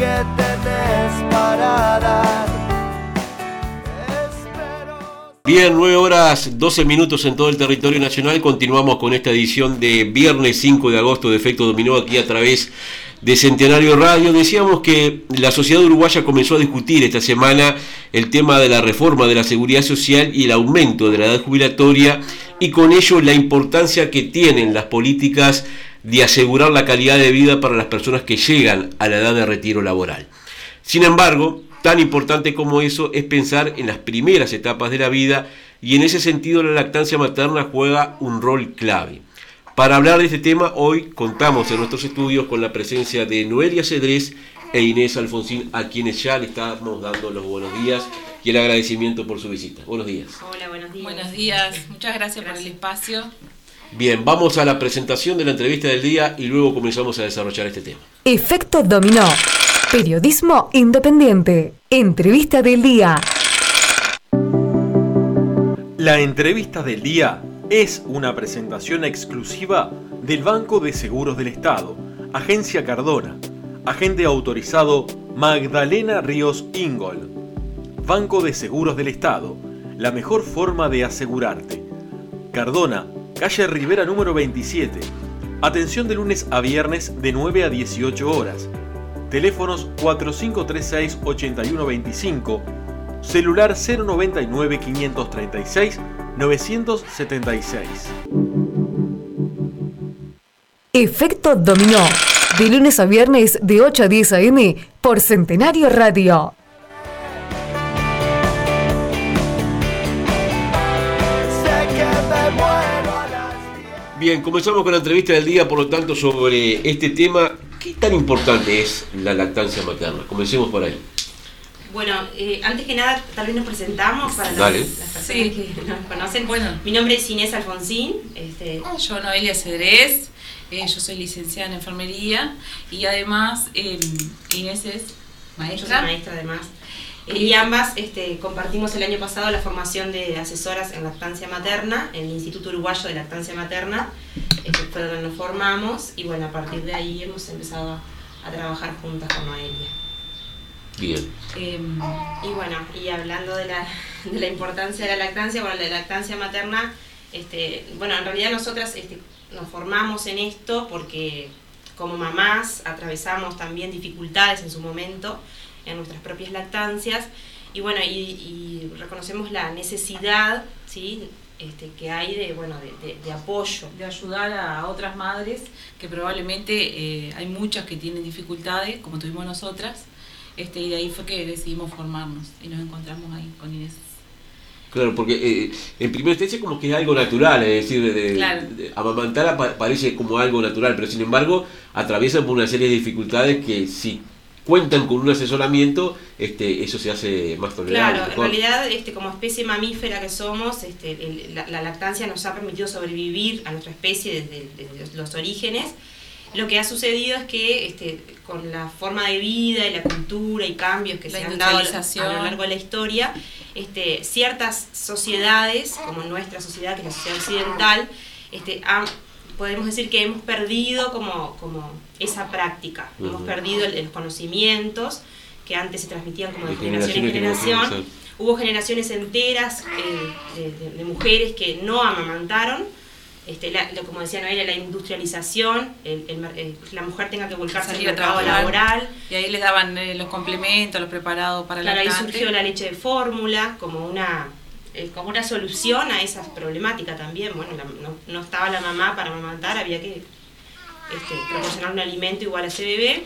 que tenés para dar. Bien, 9 horas 12 minutos en todo el territorio nacional. Continuamos con esta edición de viernes 5 de agosto de Efecto Dominó aquí a través de Centenario Radio. Decíamos que la sociedad uruguaya comenzó a discutir esta semana el tema de la reforma de la seguridad social y el aumento de la edad jubilatoria y con ello la importancia que tienen las políticas de asegurar la calidad de vida para las personas que llegan a la edad de retiro laboral. Sin embargo, tan importante como eso es pensar en las primeras etapas de la vida y en ese sentido la lactancia materna juega un rol clave. Para hablar de este tema, hoy contamos en nuestros estudios con la presencia de Noelia Cedrés e Inés Alfonsín, a quienes ya le estamos dando los buenos días y el agradecimiento por su visita. Buenos días. Hola, buenos días. Buenos días, muchas gracias, por el espacio. Bien, vamos a la presentación de la entrevista del día y luego comenzamos a desarrollar este tema. Efecto Dominó. Periodismo independiente. Entrevista del día. La entrevista del día es una presentación exclusiva del Banco de Seguros del Estado, Agencia Cardona, agente autorizado Magdalena Ríos Ingol. Banco de Seguros del Estado, la mejor forma de asegurarte. Cardona, calle Rivera número 27. Atención de lunes a viernes de 9 a 18 horas. Teléfonos 4536-8125, celular 099 536 976. Efecto Dominó. De lunes a viernes de 8 a 10 a.m. por Centenario Radio. Bien, comenzamos con la entrevista del día, por lo tanto, sobre este tema. ¿Qué tan importante es la lactancia materna? Comencemos por ahí. Bueno, eh, antes que nada, tal vez nos presentamos para las, personas Sí. que nos conocen. Bueno. Mi nombre es Inés Alfonsín. Este, Yo, Noelia Cedrés, eh, yo soy licenciada en enfermería y además eh, Inés es yo soy maestra. maestra además. Eh, y ambas este, compartimos el año pasado la formación de asesoras en lactancia materna en el Instituto Uruguayo de Lactancia Materna, este, fue donde nos formamos y bueno, a partir de ahí hemos empezado a, a trabajar juntas con Noelia. Bien. Em, Y bueno, y hablando de la, de la importancia de la lactancia, bueno, la lactancia materna, este, bueno, en realidad nosotras este, nos formamos en esto porque como mamás atravesamos también dificultades en su momento en nuestras propias lactancias y bueno, y, y reconocemos la necesidad, ¿sí? Este, que hay de, bueno, de, de- de apoyo. de ayudar a otras madres que probablemente eh, hay muchas que tienen dificultades, como tuvimos nosotras, este, y de ahí fue que decidimos formarnos y nos encontramos ahí con Inés. Claro, porque eh, en primera instancia como que es algo natural, es decir, de, de- Claro. de- amamantar parece como algo natural, pero sin embargo atraviesan por una serie de dificultades que si cuentan con un asesoramiento, este, eso se hace más tolerable. Claro, en realidad este, como especie mamífera que somos, este, el- la, la lactancia nos ha permitido sobrevivir a nuestra especie desde, desde los orígenes. Lo que ha sucedido es que este, con la forma de vida y la cultura y cambios que La se han dado a lo largo de la historia, este, ciertas sociedades, como nuestra sociedad, que es la sociedad occidental, este, han- podemos decir que hemos perdido como, como esa práctica, hemos perdido el- los conocimientos que antes se transmitían como de, De generación en generación en generación. generación, Hubo generaciones enteras eh, de, de- de mujeres que no amamantaron. Este, la- lo- como decía Noelia, la industrialización, el- el eh, la mujer tenga que volcarse al Salir a mercado laboral. Y ahí les daban eh, los complementos, los preparados para Claro, ahí lactante. surgió la leche de fórmula como una, eh, como una solución a esa problemática también. Bueno, la- no, no estaba la mamá para amamantar, había que este, proporcionar un alimento igual a ese bebé.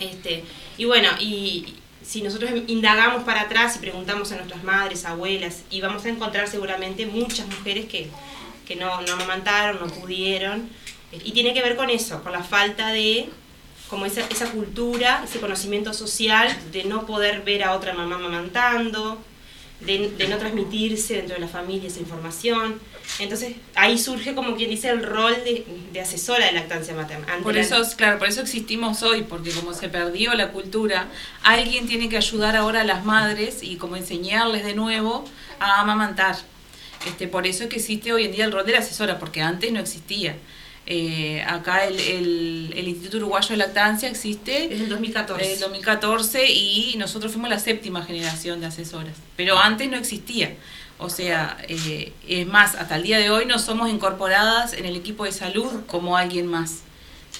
Este, y bueno, y si nosotros indagamos para atrás y preguntamos a nuestras madres, abuelas, y vamos a encontrar seguramente muchas mujeres que, que no, no amamantaron, no pudieron. Y tiene que ver con eso, con la falta de como esa, esa cultura, ese conocimiento social de no poder ver a otra mamá amamantando, de, de no transmitirse dentro de la familia esa información. Entonces ahí surge como quien dice el rol de, de asesora de lactancia materna. Ante Por la- eso, claro, por eso existimos hoy, porque como se perdió la cultura, alguien tiene que ayudar ahora a las madres y como enseñarles de nuevo a amamantar. Este, por eso es que existe hoy en día el rol de la asesora, porque antes no existía. Eh, acá el, el, el Instituto Uruguayo de Lactancia existe Desde el 2014. desde el 2014 y nosotros fuimos la séptima generación de asesoras, pero antes no existía. O sea, eh, es más, hasta el día de hoy no somos incorporadas en el equipo de salud como alguien más,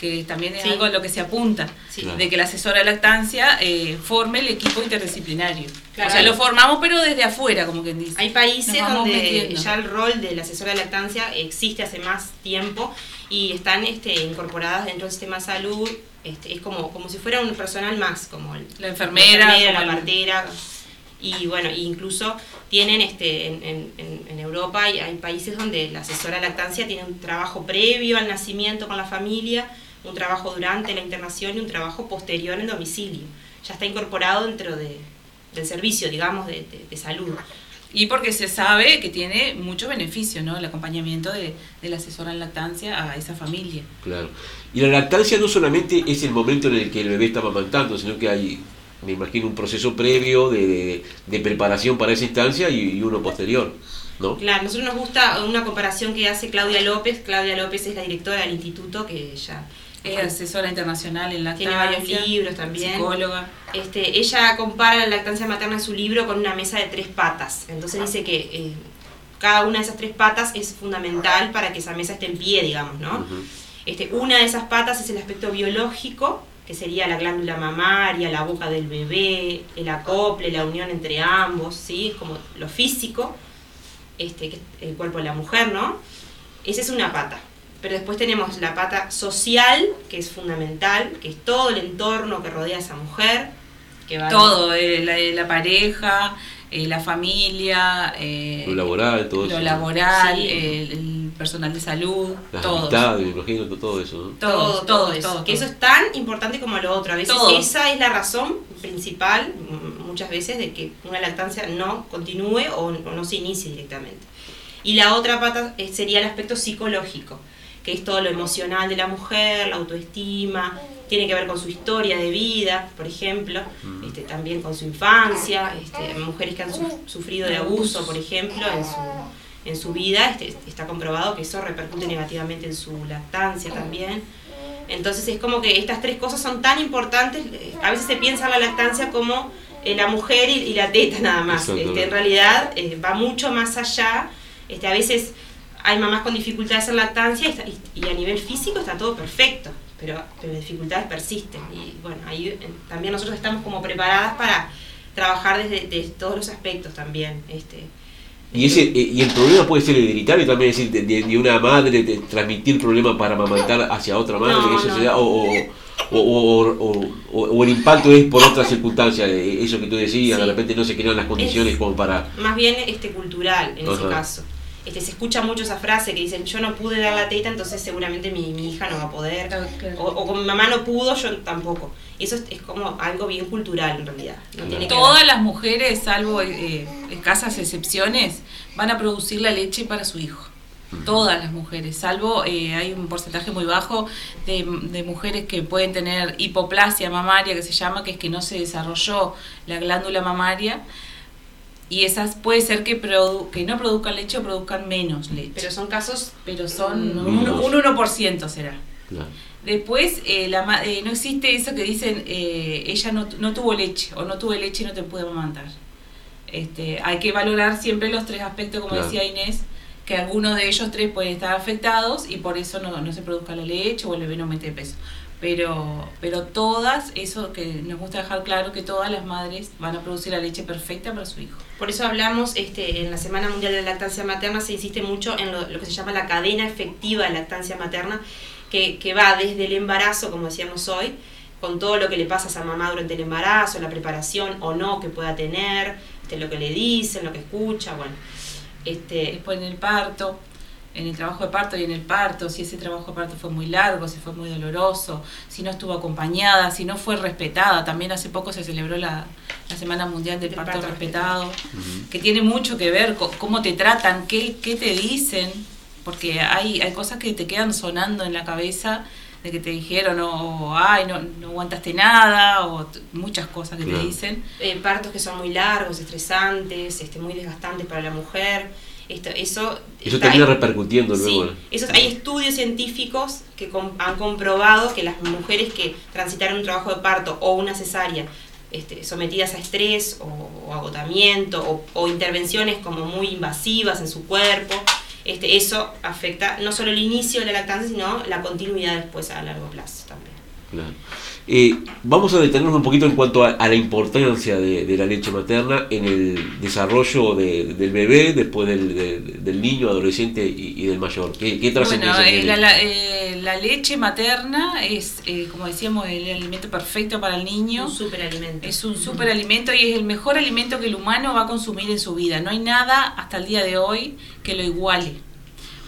que también es Sí. algo a lo que se apunta, Sí. Claro. de que la asesora de lactancia eh, forme el equipo interdisciplinario. Claro. O sea, lo formamos pero desde afuera, como quien dice. Hay países donde metiendo. ya el rol de la asesora de lactancia existe hace más tiempo y están este, incorporadas dentro del sistema de salud. Este, es como, como si fuera un personal más, como el- La enfermera, la, enfermera, como la el- partera. Y bueno, incluso tienen este, en, en- en- en Europa y hay países donde la asesora de lactancia tiene un trabajo previo al nacimiento con la familia, un trabajo durante la internación y un trabajo posterior en domicilio. Ya está incorporado dentro de, del servicio, digamos, de, de- de salud. Y porque se sabe que tiene mucho beneficio, ¿no? El acompañamiento de, de la asesora en lactancia a esa familia. Claro. Y la lactancia no solamente es el momento en el que el bebé está amamantando, sino que hay, me imagino, un proceso previo de, de- de preparación para esa instancia y, y uno posterior, ¿no? Claro, a nosotros nos gusta una comparación que hace Claudia López. Claudia López es la directora del instituto que ya Es asesora internacional en tiene lactancia. varios libros también. Psicóloga. Este, ella compara la lactancia materna en su libro con una mesa de tres patas. Entonces dice que eh, cada una de esas tres patas es fundamental para que esa mesa esté en pie, digamos, ¿no? Este, una de esas patas es el aspecto biológico, que sería la glándula mamaria, la boca del bebé, el acople, la unión entre ambos, ¿sí? Es como lo físico, este, que es el cuerpo de la mujer, ¿no? Esa es una pata. Pero después tenemos la pata social, que es fundamental, que es todo el entorno que rodea a esa mujer. Que va Todo, eh, la, la pareja, eh, la familia, eh, Lo laboral, todo lo eso. laboral, Sí. el, el personal de salud, Las todo. amistades, me imagino, todo eso, ¿no? todo, Todo, todo, todo, eso. todo, que todo. eso es tan importante como lo otro. A veces Todo. esa es la razón principal, mm, muchas veces, de que una lactancia no continúe o, o no se inicie directamente. Y la otra pata eh, sería el aspecto psicológico, que es todo lo emocional de la mujer, la autoestima, tiene que ver con su historia de vida, por ejemplo, este, también con su infancia, este, mujeres que han su- sufrido de abuso, por ejemplo, en su, en su vida, este, está comprobado que eso repercute negativamente en su lactancia también. Entonces es como que estas tres cosas son tan importantes, eh, a veces se piensa en la lactancia como eh, la mujer y, y la teta nada más, en realidad eh, va mucho más allá, a veces hay mamás con dificultades en lactancia y, y- a nivel físico está todo perfecto, pero, pero las dificultades persisten y bueno, ahí también nosotros estamos como preparadas para trabajar desde, desde todos los aspectos también. Este, Y, ese, eh, y el problema puede ser hereditario también, es decir, de, de- de una madre de transmitir problemas para amamantar hacia otra madre, No, eso no, o, o, o, o- o- o- o el impacto es por otras circunstancias, eh, eso que tú decías, de Sí. repente no se crean las condiciones Es- como para... más bien este cultural en ese Ajá. caso. Este, se escucha mucho esa frase que dicen yo no pude dar la teta, entonces seguramente mi, mi hija no va a poder. Claro. O, o como mi mamá no pudo, yo tampoco. Y eso es, es como algo bien cultural en realidad. No tiene Todas las mujeres, salvo eh, escasas excepciones, van a producir la leche para su hijo. Todas las mujeres, salvo eh, hay un porcentaje muy bajo de, de mujeres que pueden tener hipoplasia mamaria, que se llama, que es que no se desarrolló la glándula mamaria, y esas puede ser que, produ- que no produzcan leche o produzcan menos leche. Pero son casos Pero son Mm. un, Mínimos. un 1% será. Claro. Después, eh, la, ma- eh, no existe eso que dicen, eh, ella no, tu- no tuvo leche o no tuve leche y no te pude amamantar. Este, hay que valorar siempre los tres aspectos, como Claro. decía Inés, que algunos de ellos tres pueden estar afectados y por eso no, no se produzca la leche o el bebé no mete peso. Pero, pero todas, eso que nos gusta dejar claro, que todas las madres van a producir la leche perfecta para su hijo. Por eso hablamos este, en la Semana Mundial de la Lactancia Materna, se insiste mucho en lo, lo que se llama la cadena efectiva de lactancia materna, que, que va desde el embarazo, como decíamos hoy, con todo lo que le pasa a esa mamá durante el embarazo, la preparación o no que pueda tener, este, lo que le dicen, lo que escucha, bueno. Este, Después en el parto, en el trabajo de parto y en el parto, si ese trabajo de parto fue muy largo, si fue muy doloroso, si no estuvo acompañada, si no fue respetada. También hace poco se celebró la, la Semana Mundial del Parto, parto Respetado, que tiene mucho que ver con cómo te tratan, qué, qué te dicen, porque hay, hay cosas que te quedan sonando en la cabeza de que te dijeron, o ay, no, no aguantaste nada, o muchas cosas que Claro. te dicen. eh, partos que son muy largos, estresantes, este, muy desgastantes para la mujer. Esto, eso Eso termina repercutiendo Sí, luego. esos- hay estudios científicos que com- han comprobado que las mujeres que transitaron un trabajo de parto o una cesárea este, sometidas a estrés o, o agotamiento o, o intervenciones como muy invasivas en su cuerpo, este, eso afecta no solo el inicio de la lactancia, sino la continuidad después a largo plazo también. Claro. Eh, vamos a detenernos un poquito en cuanto a, a la importancia de, de la leche materna en el desarrollo de- del bebé, después del, del- del niño, adolescente y, y del mayor. ¿Qué, qué Bueno, trascendencia eh, tiene? la, la- eh, la leche materna es, eh, como decíamos, el alimento perfecto para el niño. Un superalimento. Es un superalimento y es el mejor alimento que el humano va a consumir en su vida. No hay nada hasta el día de hoy que lo iguale.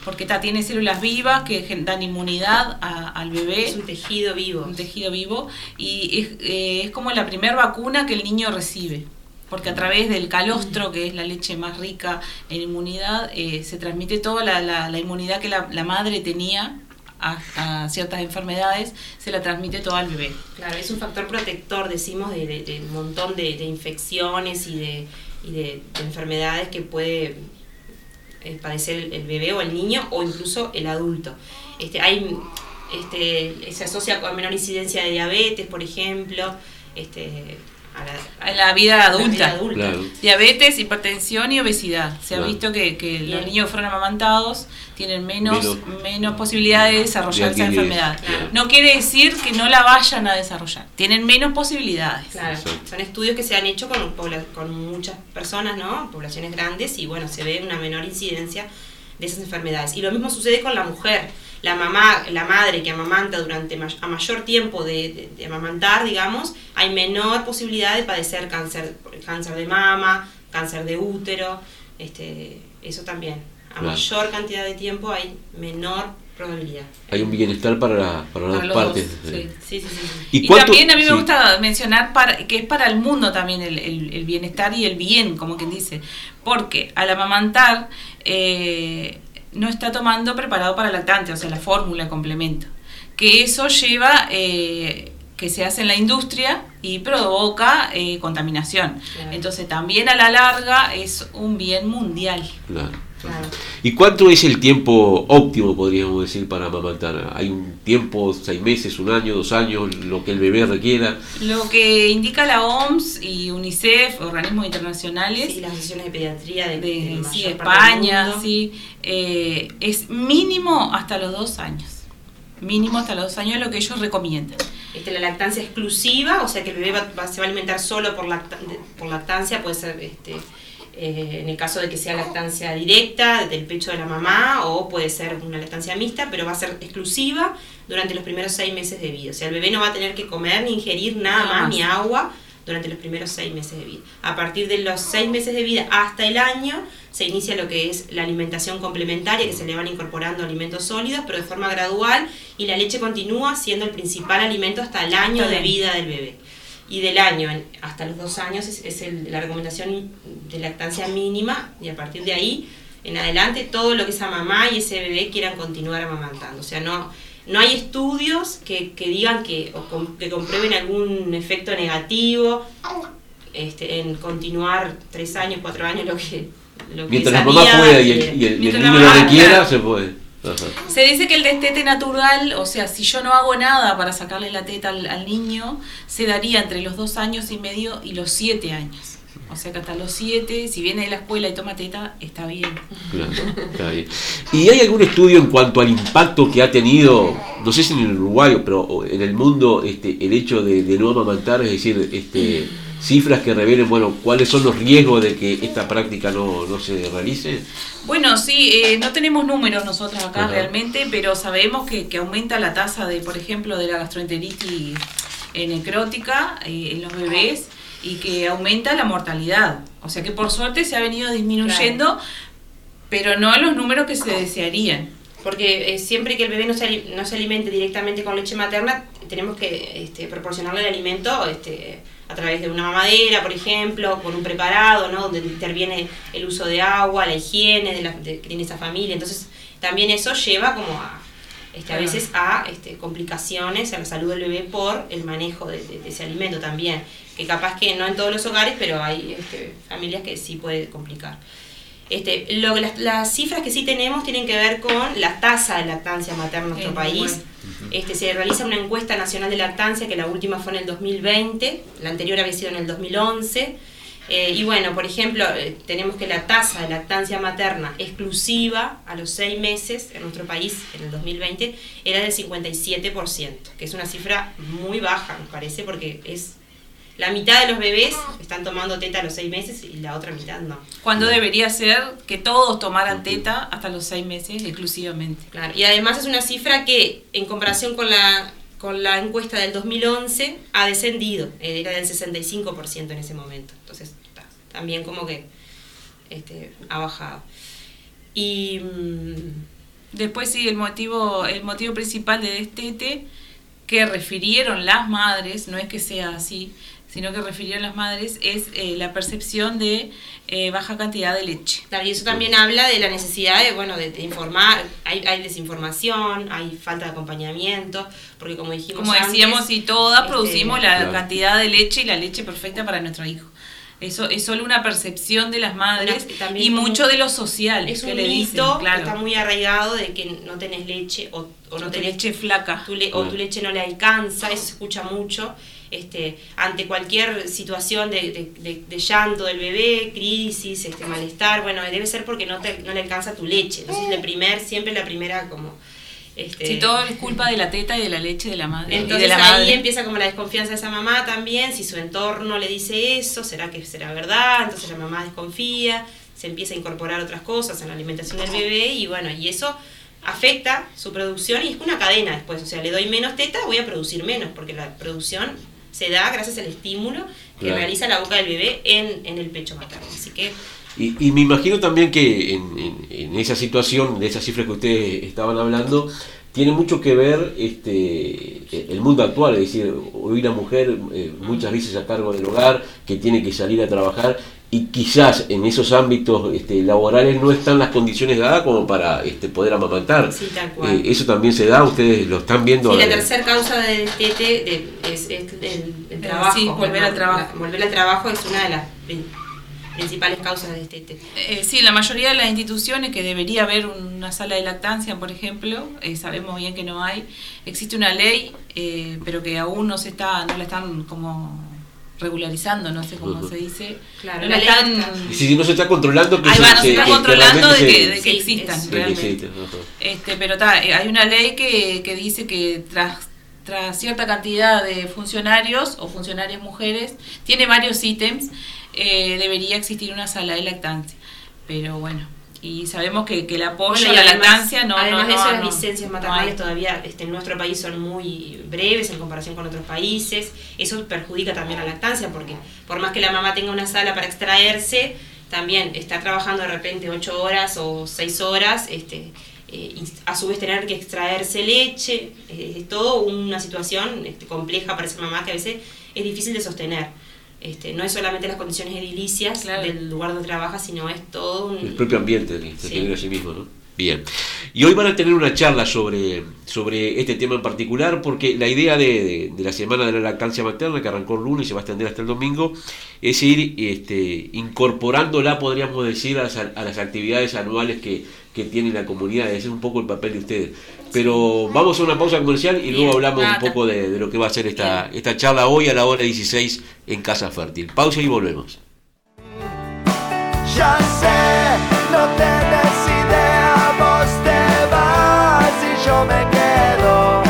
Porque ta, tiene células vivas que dan inmunidad a- al bebé, Es un tejido vivo. un tejido vivo, y es, eh, es como la primera vacuna que el niño recibe. Porque a través del calostro, que es la leche más rica en inmunidad, eh, se transmite toda la, la- la inmunidad que la, la madre tenía a, a ciertas enfermedades, se la transmite todo al bebé. Claro, es un factor protector, decimos, de, de- de un montón de, de infecciones y de, y de enfermedades que puede eh, padecer el, el bebé o el niño o incluso el adulto. Este, hay, este, se asocia con menor incidencia de diabetes, por ejemplo, este, a la, En la vida la adulta. vida adulta. Claro. Diabetes, hipertensión y obesidad. Se Claro. ha visto que, que los niños que fueron amamantados tienen menos, Menos- menos posibilidades de desarrollar de esa enfermedad. claro. No quiere decir que no la vayan a desarrollar. Tienen menos posibilidades. Claro, son estudios que se han hecho con, pobla- con muchas personas, ¿no? Poblaciones grandes y bueno, se ve una menor incidencia de esas enfermedades. Y lo mismo sucede con la mujer. La mamá, la madre que amamanta durante may- a mayor tiempo de, de- de amamantar, digamos, hay menor posibilidad de padecer cáncer, cáncer de mama, cáncer de útero, este, eso también. A Claro. mayor cantidad de tiempo hay menor probabilidad. Hay un bienestar para, la- para las Para partes. dos. Sí, sí, sí. sí. Y, cuánto- también a mí me gusta mencionar para, que es para el mundo también el, el- el bienestar y el bien, como quien dice. Porque al amamantar eh, no está tomando preparado para lactante, o sea, la fórmula complemento. Que eso lleva, eh, que se hace en la industria y provoca eh, contaminación. Claro. Entonces también a la larga es un bien mundial. Claro. Claro. ¿Y cuánto es el tiempo óptimo, podríamos decir, para amamantar? ¿Hay un tiempo, seis meses, un año, dos años, lo que el bebé requiera? Lo que indica la OMS y UNICEF, organismos internacionales, Sí, las sesiones de pediatría de, sí, España, sí, eh, es mínimo hasta los dos años. Mínimo hasta los dos años es lo que ellos recomiendan. Este, la lactancia exclusiva, o sea que el bebé va- va- se va a alimentar solo por, lacta- por lactancia, puede ser este, eh, en el caso de que sea lactancia directa del pecho de la mamá o puede ser una lactancia mixta, pero va a ser exclusiva durante los primeros seis meses de vida. O sea, el bebé no va a tener que comer ni ingerir nada más, ni agua durante los primeros seis meses de vida. A partir de los seis meses de vida hasta el año se inicia lo que es la alimentación complementaria, que se le van incorporando alimentos sólidos, pero de forma gradual, y la leche continúa siendo el principal alimento hasta el año de vida del bebé. Y del año en- hasta los dos años es, es el- la recomendación de lactancia mínima, y a partir de ahí en adelante todo lo que esa mamá y ese bebé quieran continuar amamantando. O sea, no, no hay estudios que, que digan que, o com- que comprueben algún efecto negativo este, en continuar tres años, cuatro años, lo que, lo que Mientras la mamá pueda y el, y el- y el mientras niño lo requiera, claro. se puede. Ajá. Se dice que el destete natural, o sea, si yo no hago nada para sacarle la teta al, al niño, se daría entre los dos años y medio y los siete años. O sea que hasta los siete, si viene de la escuela y toma teta, está bien. Claro, está bien. ¿Y hay algún estudio en cuanto al impacto que ha tenido, no sé si en el Uruguay, pero en el mundo, este, el hecho de, de no amamantar, es decir, este, cifras que revelen, bueno, cuáles son los riesgos de que esta práctica no, no se realice? Bueno, sí, eh, no tenemos números nosotros acá Ajá. realmente, pero sabemos que, que aumenta la tasa de, por ejemplo, de la gastroenteritis eh, necrótica eh, en los bebés y que aumenta la mortalidad. O sea que por suerte se ha venido disminuyendo, pero no en los números que se desearían. Porque eh, siempre que el bebé no se, ali- no se alimente directamente con leche materna, tenemos que este, proporcionarle el alimento este, a través de una mamadera, por ejemplo, con un preparado, ¿no? donde interviene el uso de agua, la higiene de la, de- que tiene esa familia. Entonces, también eso lleva como a, este, a veces a este, complicaciones a la salud del bebé por el manejo de, de- de ese alimento también. Que capaz que no en todos los hogares, pero hay este, familias que sí puede complicar. Este, lo, las, las cifras que sí tenemos tienen que ver con la tasa de lactancia materna en nuestro país. bueno. Este, se realiza una encuesta nacional de lactancia, que la última fue en el 2020, la anterior había sido en el 2011. Eh, y bueno, por ejemplo, eh, tenemos que la tasa de lactancia materna exclusiva a los seis meses en nuestro país en el 2020 era del 57%, que es una cifra muy baja, me parece, porque es la mitad de los bebés están tomando teta a los seis meses y la otra mitad no. Cuando debería ser que todos tomaran teta hasta los seis meses exclusivamente. Claro, y además es una cifra que en comparación con la, con la encuesta del 2011 ha descendido, eh, era del 65% en ese momento. Entonces, ta, también como que este, ha bajado. Y mm, Después sí, el motivo, el motivo principal de destete que refirieron las madres, no es que sea así, sino que refirieron las madres, es eh, la percepción de eh, baja cantidad de leche. claro, y eso también habla de la necesidad de, bueno, de, de informar, hay, hay desinformación, hay falta de acompañamiento, porque como dijimos Como antes, decíamos, si todas este, producimos la Claro. cantidad de leche y la leche perfecta para nuestro hijo. Eso es solo una percepción de las madres y también y mucho de lo social es que un le mito dicen, que claro. está muy arraigado de que no tenés leche o, o no O tu tenés leche flaca. tu le- o tu leche no le alcanza, eso se escucha mucho. Este, ante cualquier situación de, de- de- de llanto del bebé, crisis, este, malestar, bueno, debe ser porque no, te, no le alcanza tu leche. Entonces, la primer, siempre la primera como... Este, Si todo es culpa de la teta y de la leche de la madre. entonces la ahí madre. empieza como la desconfianza de esa mamá también, si su entorno le dice eso, será que será verdad, entonces la mamá desconfía, se empieza a incorporar otras cosas en la alimentación del bebé y bueno, y eso afecta su producción y es una cadena después, o sea, le doy menos teta, voy a producir menos, porque la producción se da gracias al estímulo que Claro. realiza la boca del bebé en, en el pecho materno. Así que Y, y me imagino también que en, en- en esa situación, de esas cifras que ustedes estaban hablando, tiene mucho que ver este el mundo actual, es decir, hoy la mujer eh, muchas veces a cargo del hogar, que tiene que salir a trabajar y quizás en esos ámbitos este, laborales no están las condiciones dadas como para este, poder amamantar. Sí, tal cual. Eh, eso también se da, ustedes lo están viendo. Sí, la eh, tercera causa de destete de- es, es el, el trabajo. sí, volver al trabajo. Volver al trabajo es una de las principales causas de destete. Eh, sí, la mayoría de las instituciones que debería haber una sala de lactancia, por ejemplo, eh, sabemos bien que no hay. Existe una ley, eh, pero que aún no se está, no la están como regularizando, no sé cómo se dice. Claro, no la están. está. si no se está controlando que Ahí se- va, no se está que controlando de que, se- de que Sí, existan es- de que realmente. Este, pero ta, hay una ley que, que dice que tras, tras cierta cantidad de funcionarios o funcionarias mujeres, tiene varios ítems, eh, debería existir una sala de lactancia. Pero bueno, y sabemos que, que el apoyo Bueno, a y la además- lactancia no Además no, de no, eso, las no, licencias maternales todavía este, en nuestro país son muy breves en comparación con otros países. Eso perjudica también a la lactancia porque por más que la mamá tenga una sala para extraerse, también está trabajando de repente 8 horas o 6 horas, este, eh, y a su vez tener que extraerse leche, eh, es todo una situación este, compleja para esa mamá que a veces es difícil de sostener. Este, no es solamente las condiciones edilicias Claro. del lugar donde trabaja, sino es todo un... el propio ambiente que se Sí. genera a sí mismo, ¿no? Bien. Y hoy van a tener una charla sobre, sobre este tema en particular, porque la idea de, de- de la Semana de la Lactancia Materna, que arrancó el lunes y se va a extender hasta el domingo, es ir este, incorporándola, podríamos decir, a las, a las actividades anuales que, que tiene la comunidad. Ese es un poco el papel de ustedes. Pero vamos a una pausa comercial y luego hablamos un poco de, de lo que va a ser esta, esta charla hoy a la hora 16 en Casa Fértil. Pausa y volvemos. Ya sé, no tenés idea, vos te vas y yo me quedo.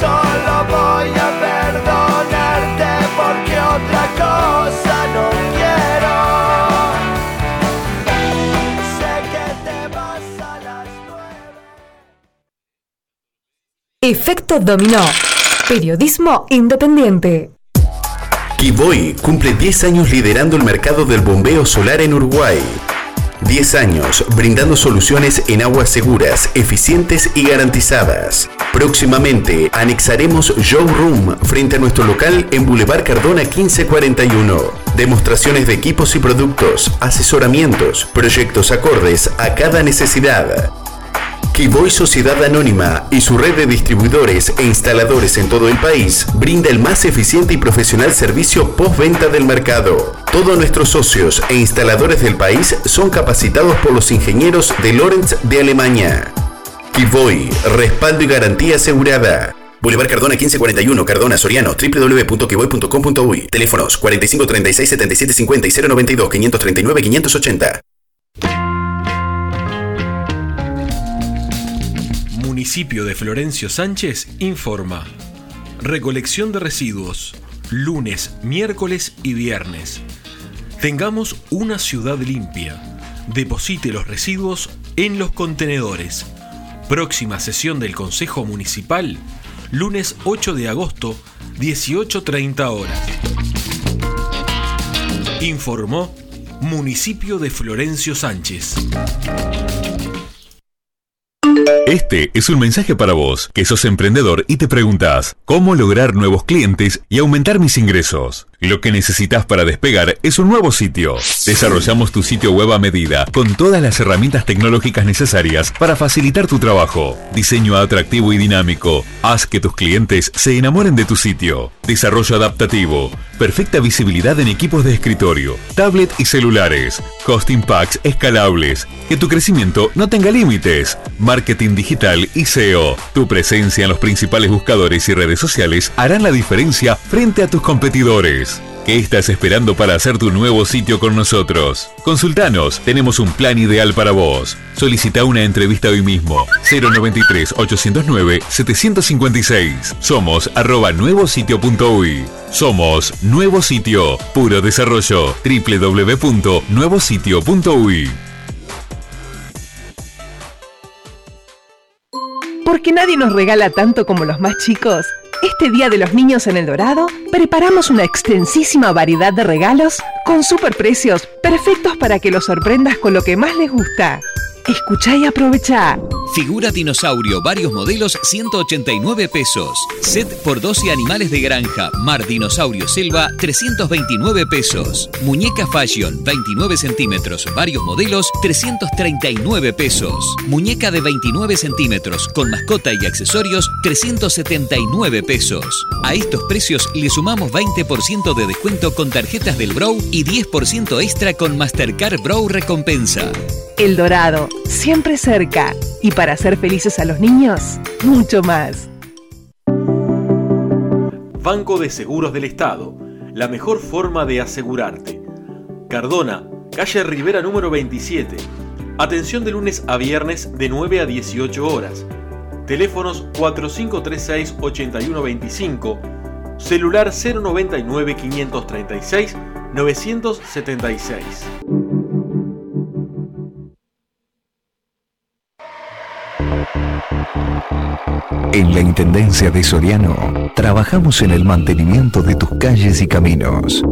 Solo voy Efecto Dominó. Periodismo independiente. Kiboy cumple 10 años liderando el mercado del bombeo solar en Uruguay. 10 años brindando soluciones en aguas seguras, eficientes y garantizadas. Próximamente anexaremos Showroom frente a nuestro local en Boulevard Cardona 1541. Demostraciones de equipos y productos, asesoramientos, proyectos acordes a cada necesidad. Kiboy Sociedad Anónima y su red de distribuidores e instaladores en todo el país brinda el más eficiente y profesional servicio postventa del mercado. Todos nuestros socios e instaladores del país son capacitados por los ingenieros de Lorenz de Alemania. Kiboy, respaldo y garantía asegurada. Boulevard Cardona 1541, Cardona, Soriano, www.kiboy.com.uy. Teléfonos 4536 7750 y 092 Municipio de Florencio Sánchez informa. Recolección de residuos. Lunes, miércoles y viernes. Tengamos una ciudad limpia. Deposite los residuos en los contenedores. Próxima sesión del Consejo Municipal, lunes 8 de agosto, 18.30 horas. Informó Municipio de Florencio Sánchez. Este es un mensaje para vos, que sos emprendedor y te preguntas, ¿cómo lograr nuevos clientes y aumentar mis ingresos? Lo que necesitas para despegar es un nuevo sitio. Desarrollamos tu sitio web a medida, con todas las herramientas tecnológicas necesarias para facilitar tu trabajo. Diseño atractivo y dinámico. Haz que tus clientes se enamoren de tu sitio. Desarrollo adaptativo. Perfecta visibilidad en equipos de escritorio, tablet y celulares. Hosting packs escalables. Que tu crecimiento no tenga límites. Marketing digital y SEO. Tu presencia en los principales buscadores y redes sociales harán la diferencia frente a tus competidores. ¿Qué estás esperando para hacer tu nuevo sitio con nosotros? Consultanos, tenemos un plan ideal para vos. Solicita una entrevista hoy mismo. 093 809 756. Somos arroba nuevositio.uy. Somos Nuevo Sitio, puro desarrollo. www.nuevositio.uy. Porque nadie nos regala tanto como los más chicos. Este Día de los Niños en El Dorado, preparamos una extensísima variedad de regalos con superprecios perfectos para que los sorprendas con lo que más les gusta. Escucha y aprovecha. Figura dinosaurio, varios modelos, 189 pesos. Set por 12 animales de granja, mar dinosaurio selva, 329 pesos. Muñeca fashion, 29 centímetros, varios modelos, 339 pesos. Muñeca de 29 centímetros, con mascota y accesorios, 379 pesos. A estos precios le sumamos 20% de descuento con tarjetas del Brow y 10% extra con Mastercard Brow Recompensa. El Dorado, siempre cerca. Y para hacer felices a los niños, mucho más. Banco de Seguros del Estado, la mejor forma de asegurarte. Cardona, calle Rivera número 27. Atención de lunes a viernes de 9 a 18 horas. Teléfonos 4536-8125, celular 099-536-976. En la Intendencia de Soriano trabajamos en el mantenimiento de tus calles y caminos.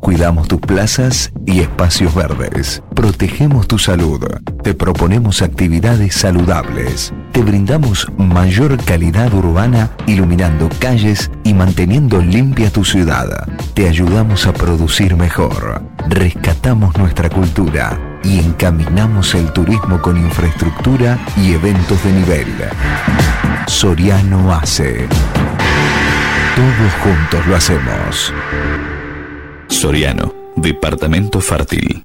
Cuidamos tus plazas y espacios verdes. Protegemos tu salud. Te proponemos actividades saludables. Te brindamos mayor calidad urbana iluminando calles y manteniendo limpia tu ciudad. Te ayudamos a producir mejor. Rescatamos nuestra cultura y encaminamos el turismo con infraestructura y eventos de nivel. Soriano hace. Todos juntos lo hacemos. Soriano, Departamento Fértil.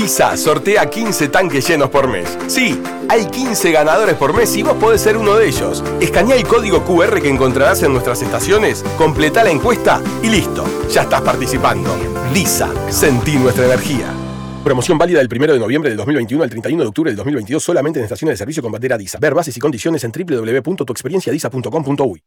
Visa sortea 15 tanques llenos por mes. Sí, hay 15 ganadores por mes y vos podés ser uno de ellos. Escanea el código QR que encontrarás en nuestras estaciones, completa la encuesta y listo, ya estás participando. Visa, sentí nuestra energía. Promoción válida del 1 de noviembre del 2021 al 31 de octubre del 2022 solamente en estaciones de servicio con bandera DISA. Ver bases y condiciones en www.tuexperienciadisa.com.uy.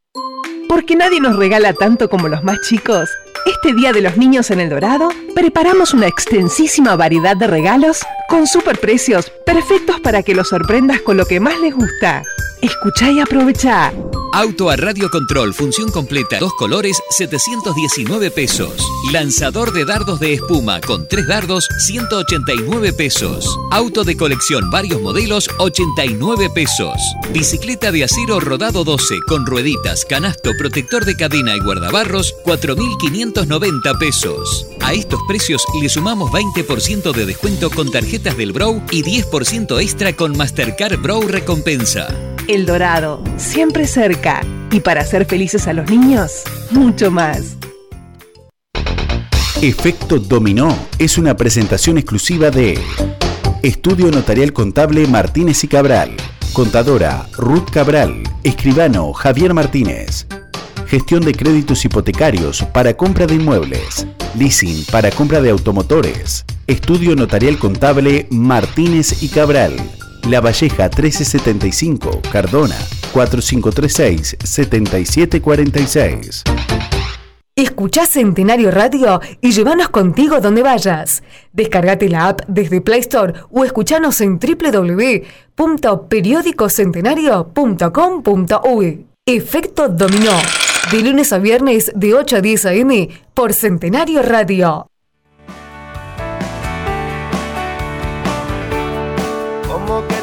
Porque nadie nos regala tanto como los más chicos. Este Día de los Niños en El Dorado, preparamos una extensísima variedad de regalos con superprecios perfectos para que los sorprendas con lo que más les gusta. Escuchá y aprovechá. Auto a radio control, función completa, dos colores, 719 pesos. Lanzador de dardos de espuma con tres dardos, 189 pesos. Auto de colección, varios modelos, 89 pesos. Bicicleta de acero rodado 12 con rueditas, canasto, protector de cadena y guardabarros, 4.590 pesos. A estos precios le sumamos 20% de descuento con tarjetas del Brow y 10% extra con Mastercard Brow Recompensa. El Dorado, siempre cerca. Y para hacer felices a los niños, mucho más. Efecto Dominó es una presentación exclusiva de Estudio Notarial Contable Martínez y Cabral. Contadora Ruth Cabral. Escribano Javier Martínez. Gestión de créditos hipotecarios para compra de inmuebles. Leasing para compra de automotores. Estudio Notarial Contable Martínez y Cabral. La Valleja 1375, Cardona 4536-7746. Escuchá Centenario Radio y llévanos contigo donde vayas. Descargate la app desde Play Store o escuchanos en www.periódicocentenario.com.uy. Efecto Dominó. De lunes a viernes de 8 a 10 a.m. por Centenario Radio. Que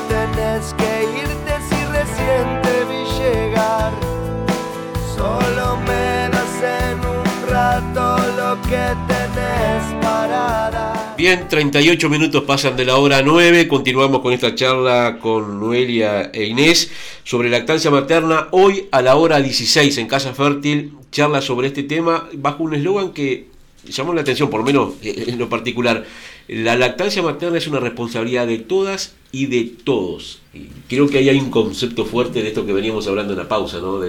Bien, 38 minutos pasan de la hora 9. Continuamos con esta charla con Noelia e Inés sobre lactancia materna. Hoy a la hora 16 en Casa Fértil, charla sobre este tema bajo un eslogan que llamó la atención, por lo menos eh, en lo particular. La lactancia materna es una responsabilidad de todas y de todos. Creo que ahí hay un concepto fuerte de esto que veníamos hablando en la pausa, ¿no?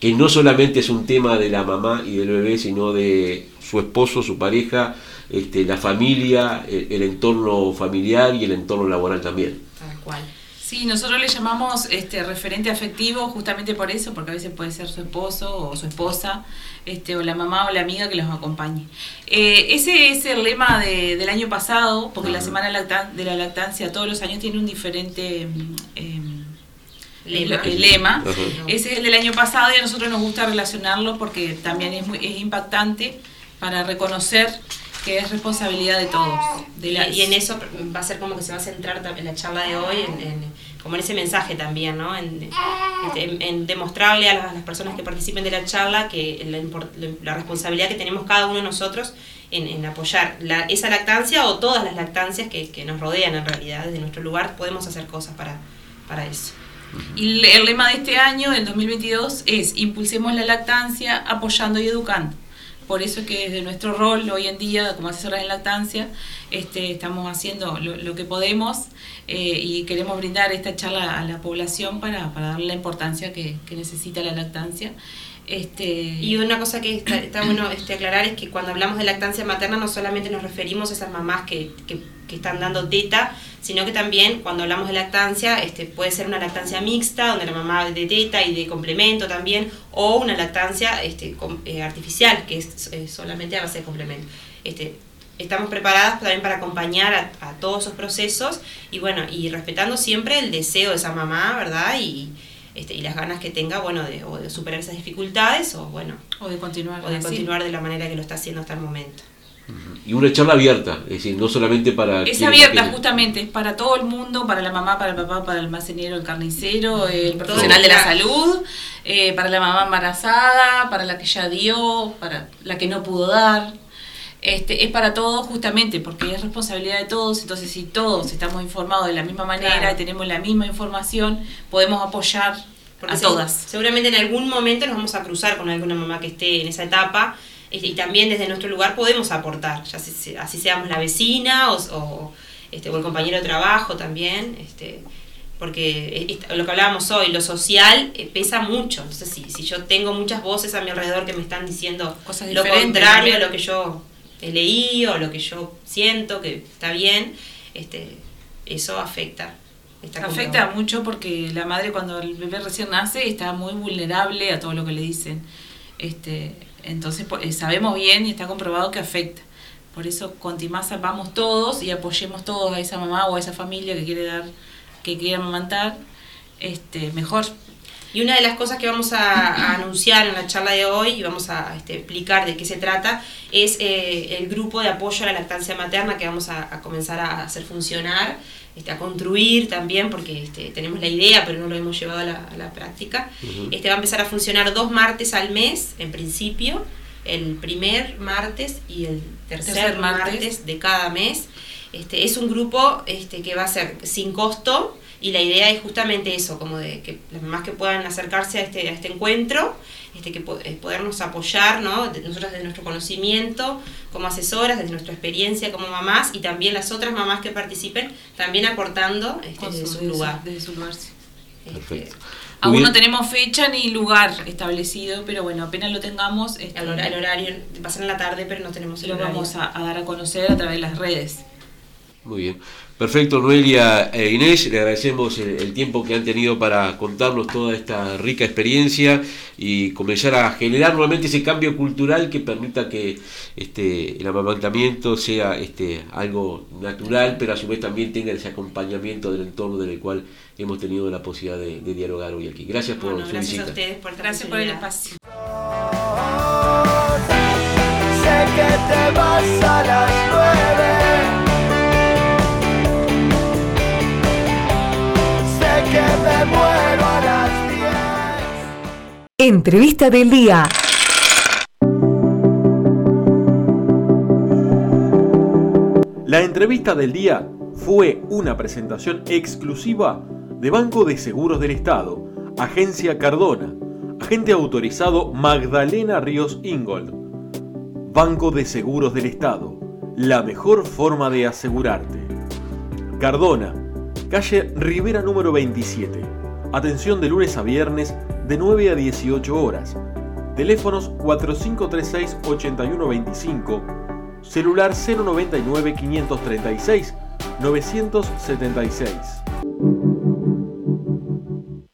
Que no solamente es un tema de la mamá y del bebé, sino de su esposo, su pareja, este, la familia, el, el entorno familiar y el entorno laboral también. Tal cual. Sí, nosotros le llamamos este referente afectivo justamente por eso, porque a veces puede ser su esposo o su esposa, este, o la mamá o la amiga que los acompañe. Eh, ese es el lema de- del año pasado, porque la Semana de la Lactancia todos los años tiene un diferente mm, em, Lema. el lema. Ajá. Ese es el del año pasado y a nosotros nos gusta relacionarlo porque también es, muy, es impactante para reconocer que es responsabilidad de todos. De la, y en eso va a ser como que se va a centrar también la charla de hoy, en, en- como en ese mensaje también, ¿no? En, en- en demostrarle a las, las personas que participen de la charla que la, la responsabilidad que tenemos cada uno de nosotros en, en apoyar la- esa lactancia o todas las lactancias que, que nos rodean en realidad. Desde nuestro lugar podemos hacer cosas para, para eso. Y el- lema de este año, del 2022, es impulsemos la lactancia apoyando y educando. Por eso es que desde nuestro rol hoy en día, como asesoras en lactancia, este, estamos haciendo lo, lo que podemos eh, y queremos brindar esta charla a la población para, para darle la importancia que, que necesita la lactancia. Este, Y una cosa que está, está bueno este, aclarar es que cuando hablamos de lactancia materna no solamente nos referimos a esas mamás que, que- están dando teta, sino que también cuando hablamos de lactancia este, puede ser una lactancia mixta, donde la mamá de teta y de complemento también, o una lactancia este, eh, artificial, que es eh, solamente a base de complemento. Este, estamos preparadas también para acompañar a, a todos esos procesos y bueno, y respetando siempre el deseo de esa mamá, ¿verdad? Y, este, y las ganas que tenga, bueno, de, o de superar esas dificultades o bueno, o de continuar, o de continuar de la manera que lo está haciendo hasta el momento. Y una charla abierta, es decir, no solamente para... Es quienes abierta justamente, es para todo el mundo, para la mamá, para el papá, para el almacenero, el carnicero, el profesional de la salud, eh, para la mamá embarazada, para la que ya dio, para la que no pudo dar. Este, es para todos justamente porque es responsabilidad de todos, entonces si todos estamos informados de la misma manera Claro. y tenemos la misma información, podemos apoyar Porque a se- todas. Seguramente en algún momento nos vamos a cruzar con alguna mamá que esté en esa etapa este, y también desde nuestro lugar podemos aportar, ya si- así seamos la vecina o, o, este, o el compañero de trabajo también. Este, porque es- lo que hablábamos hoy, lo social eh, pesa mucho. Entonces, si, si yo tengo muchas voces a mi alrededor que me están diciendo Cosas lo contrario a lo que yo eh, leí o lo que yo siento que está bien, este, eso afecta. Está Afecta mucho porque la madre cuando el bebé recién nace está muy vulnerable a todo lo que le dicen. Este, entonces eh, sabemos bien y está comprobado que afecta. Por eso cuanto más vamos todos y apoyemos todos a esa mamá o a esa familia que quiere dar, que quiere amamantar, este, mejor. Y una de las cosas que vamos a, a anunciar en la charla de hoy y vamos a este, explicar de qué se trata es eh, el grupo de apoyo a la lactancia materna que vamos a, a comenzar a hacer funcionar, este, a construir también, porque este, tenemos la idea, pero no lo hemos llevado a la, a la práctica. Ujú. Este va a empezar a funcionar dos martes al mes, en principio, el primer martes y el tercer, Tercer martes. martes. de cada mes. Este, es un grupo este, que va a ser sin costo y la idea es justamente eso, como de que las mamás que puedan acercarse a este, a este encuentro, este, que po- eh, podernos apoyar, ¿no? De- nosotros desde nuestro conocimiento como asesoras, desde nuestra experiencia como mamás y también las otras mamás que participen, también aportando este, desde su- su lugar. desde su lugar, sí. Perfecto. Aún Muy no tenemos fecha ni lugar establecido, pero bueno, apenas lo tengamos, este, El hora- el horario va a ser en la tarde, pero no tenemos el lo horario. vamos a, a dar a conocer a través de las redes. Muy bien. Perfecto, Noelia e Inés, le agradecemos el, el tiempo que han tenido para contarnos toda esta rica experiencia y comenzar a generar nuevamente ese cambio cultural que permita que este, el amamantamiento sea este, algo natural, pero a su vez también tenga ese acompañamiento del entorno del cual hemos tenido la posibilidad de, de dialogar hoy aquí. Gracias por Bueno, su gracias visita. a ustedes por Gracias por el espacio. Sé que te vas a las nueve. Entrevista del día. La entrevista del día fue una presentación exclusiva de Banco de Seguros del Estado, Agencia Cardona, agente autorizado Magdalena Ríos Ingold. Banco de Seguros del Estado, la mejor forma de asegurarte. Cardona, calle Rivera número 27. Atención de lunes a viernes de 9 a 18 horas. Teléfonos 4536-8125, celular 099 536 976.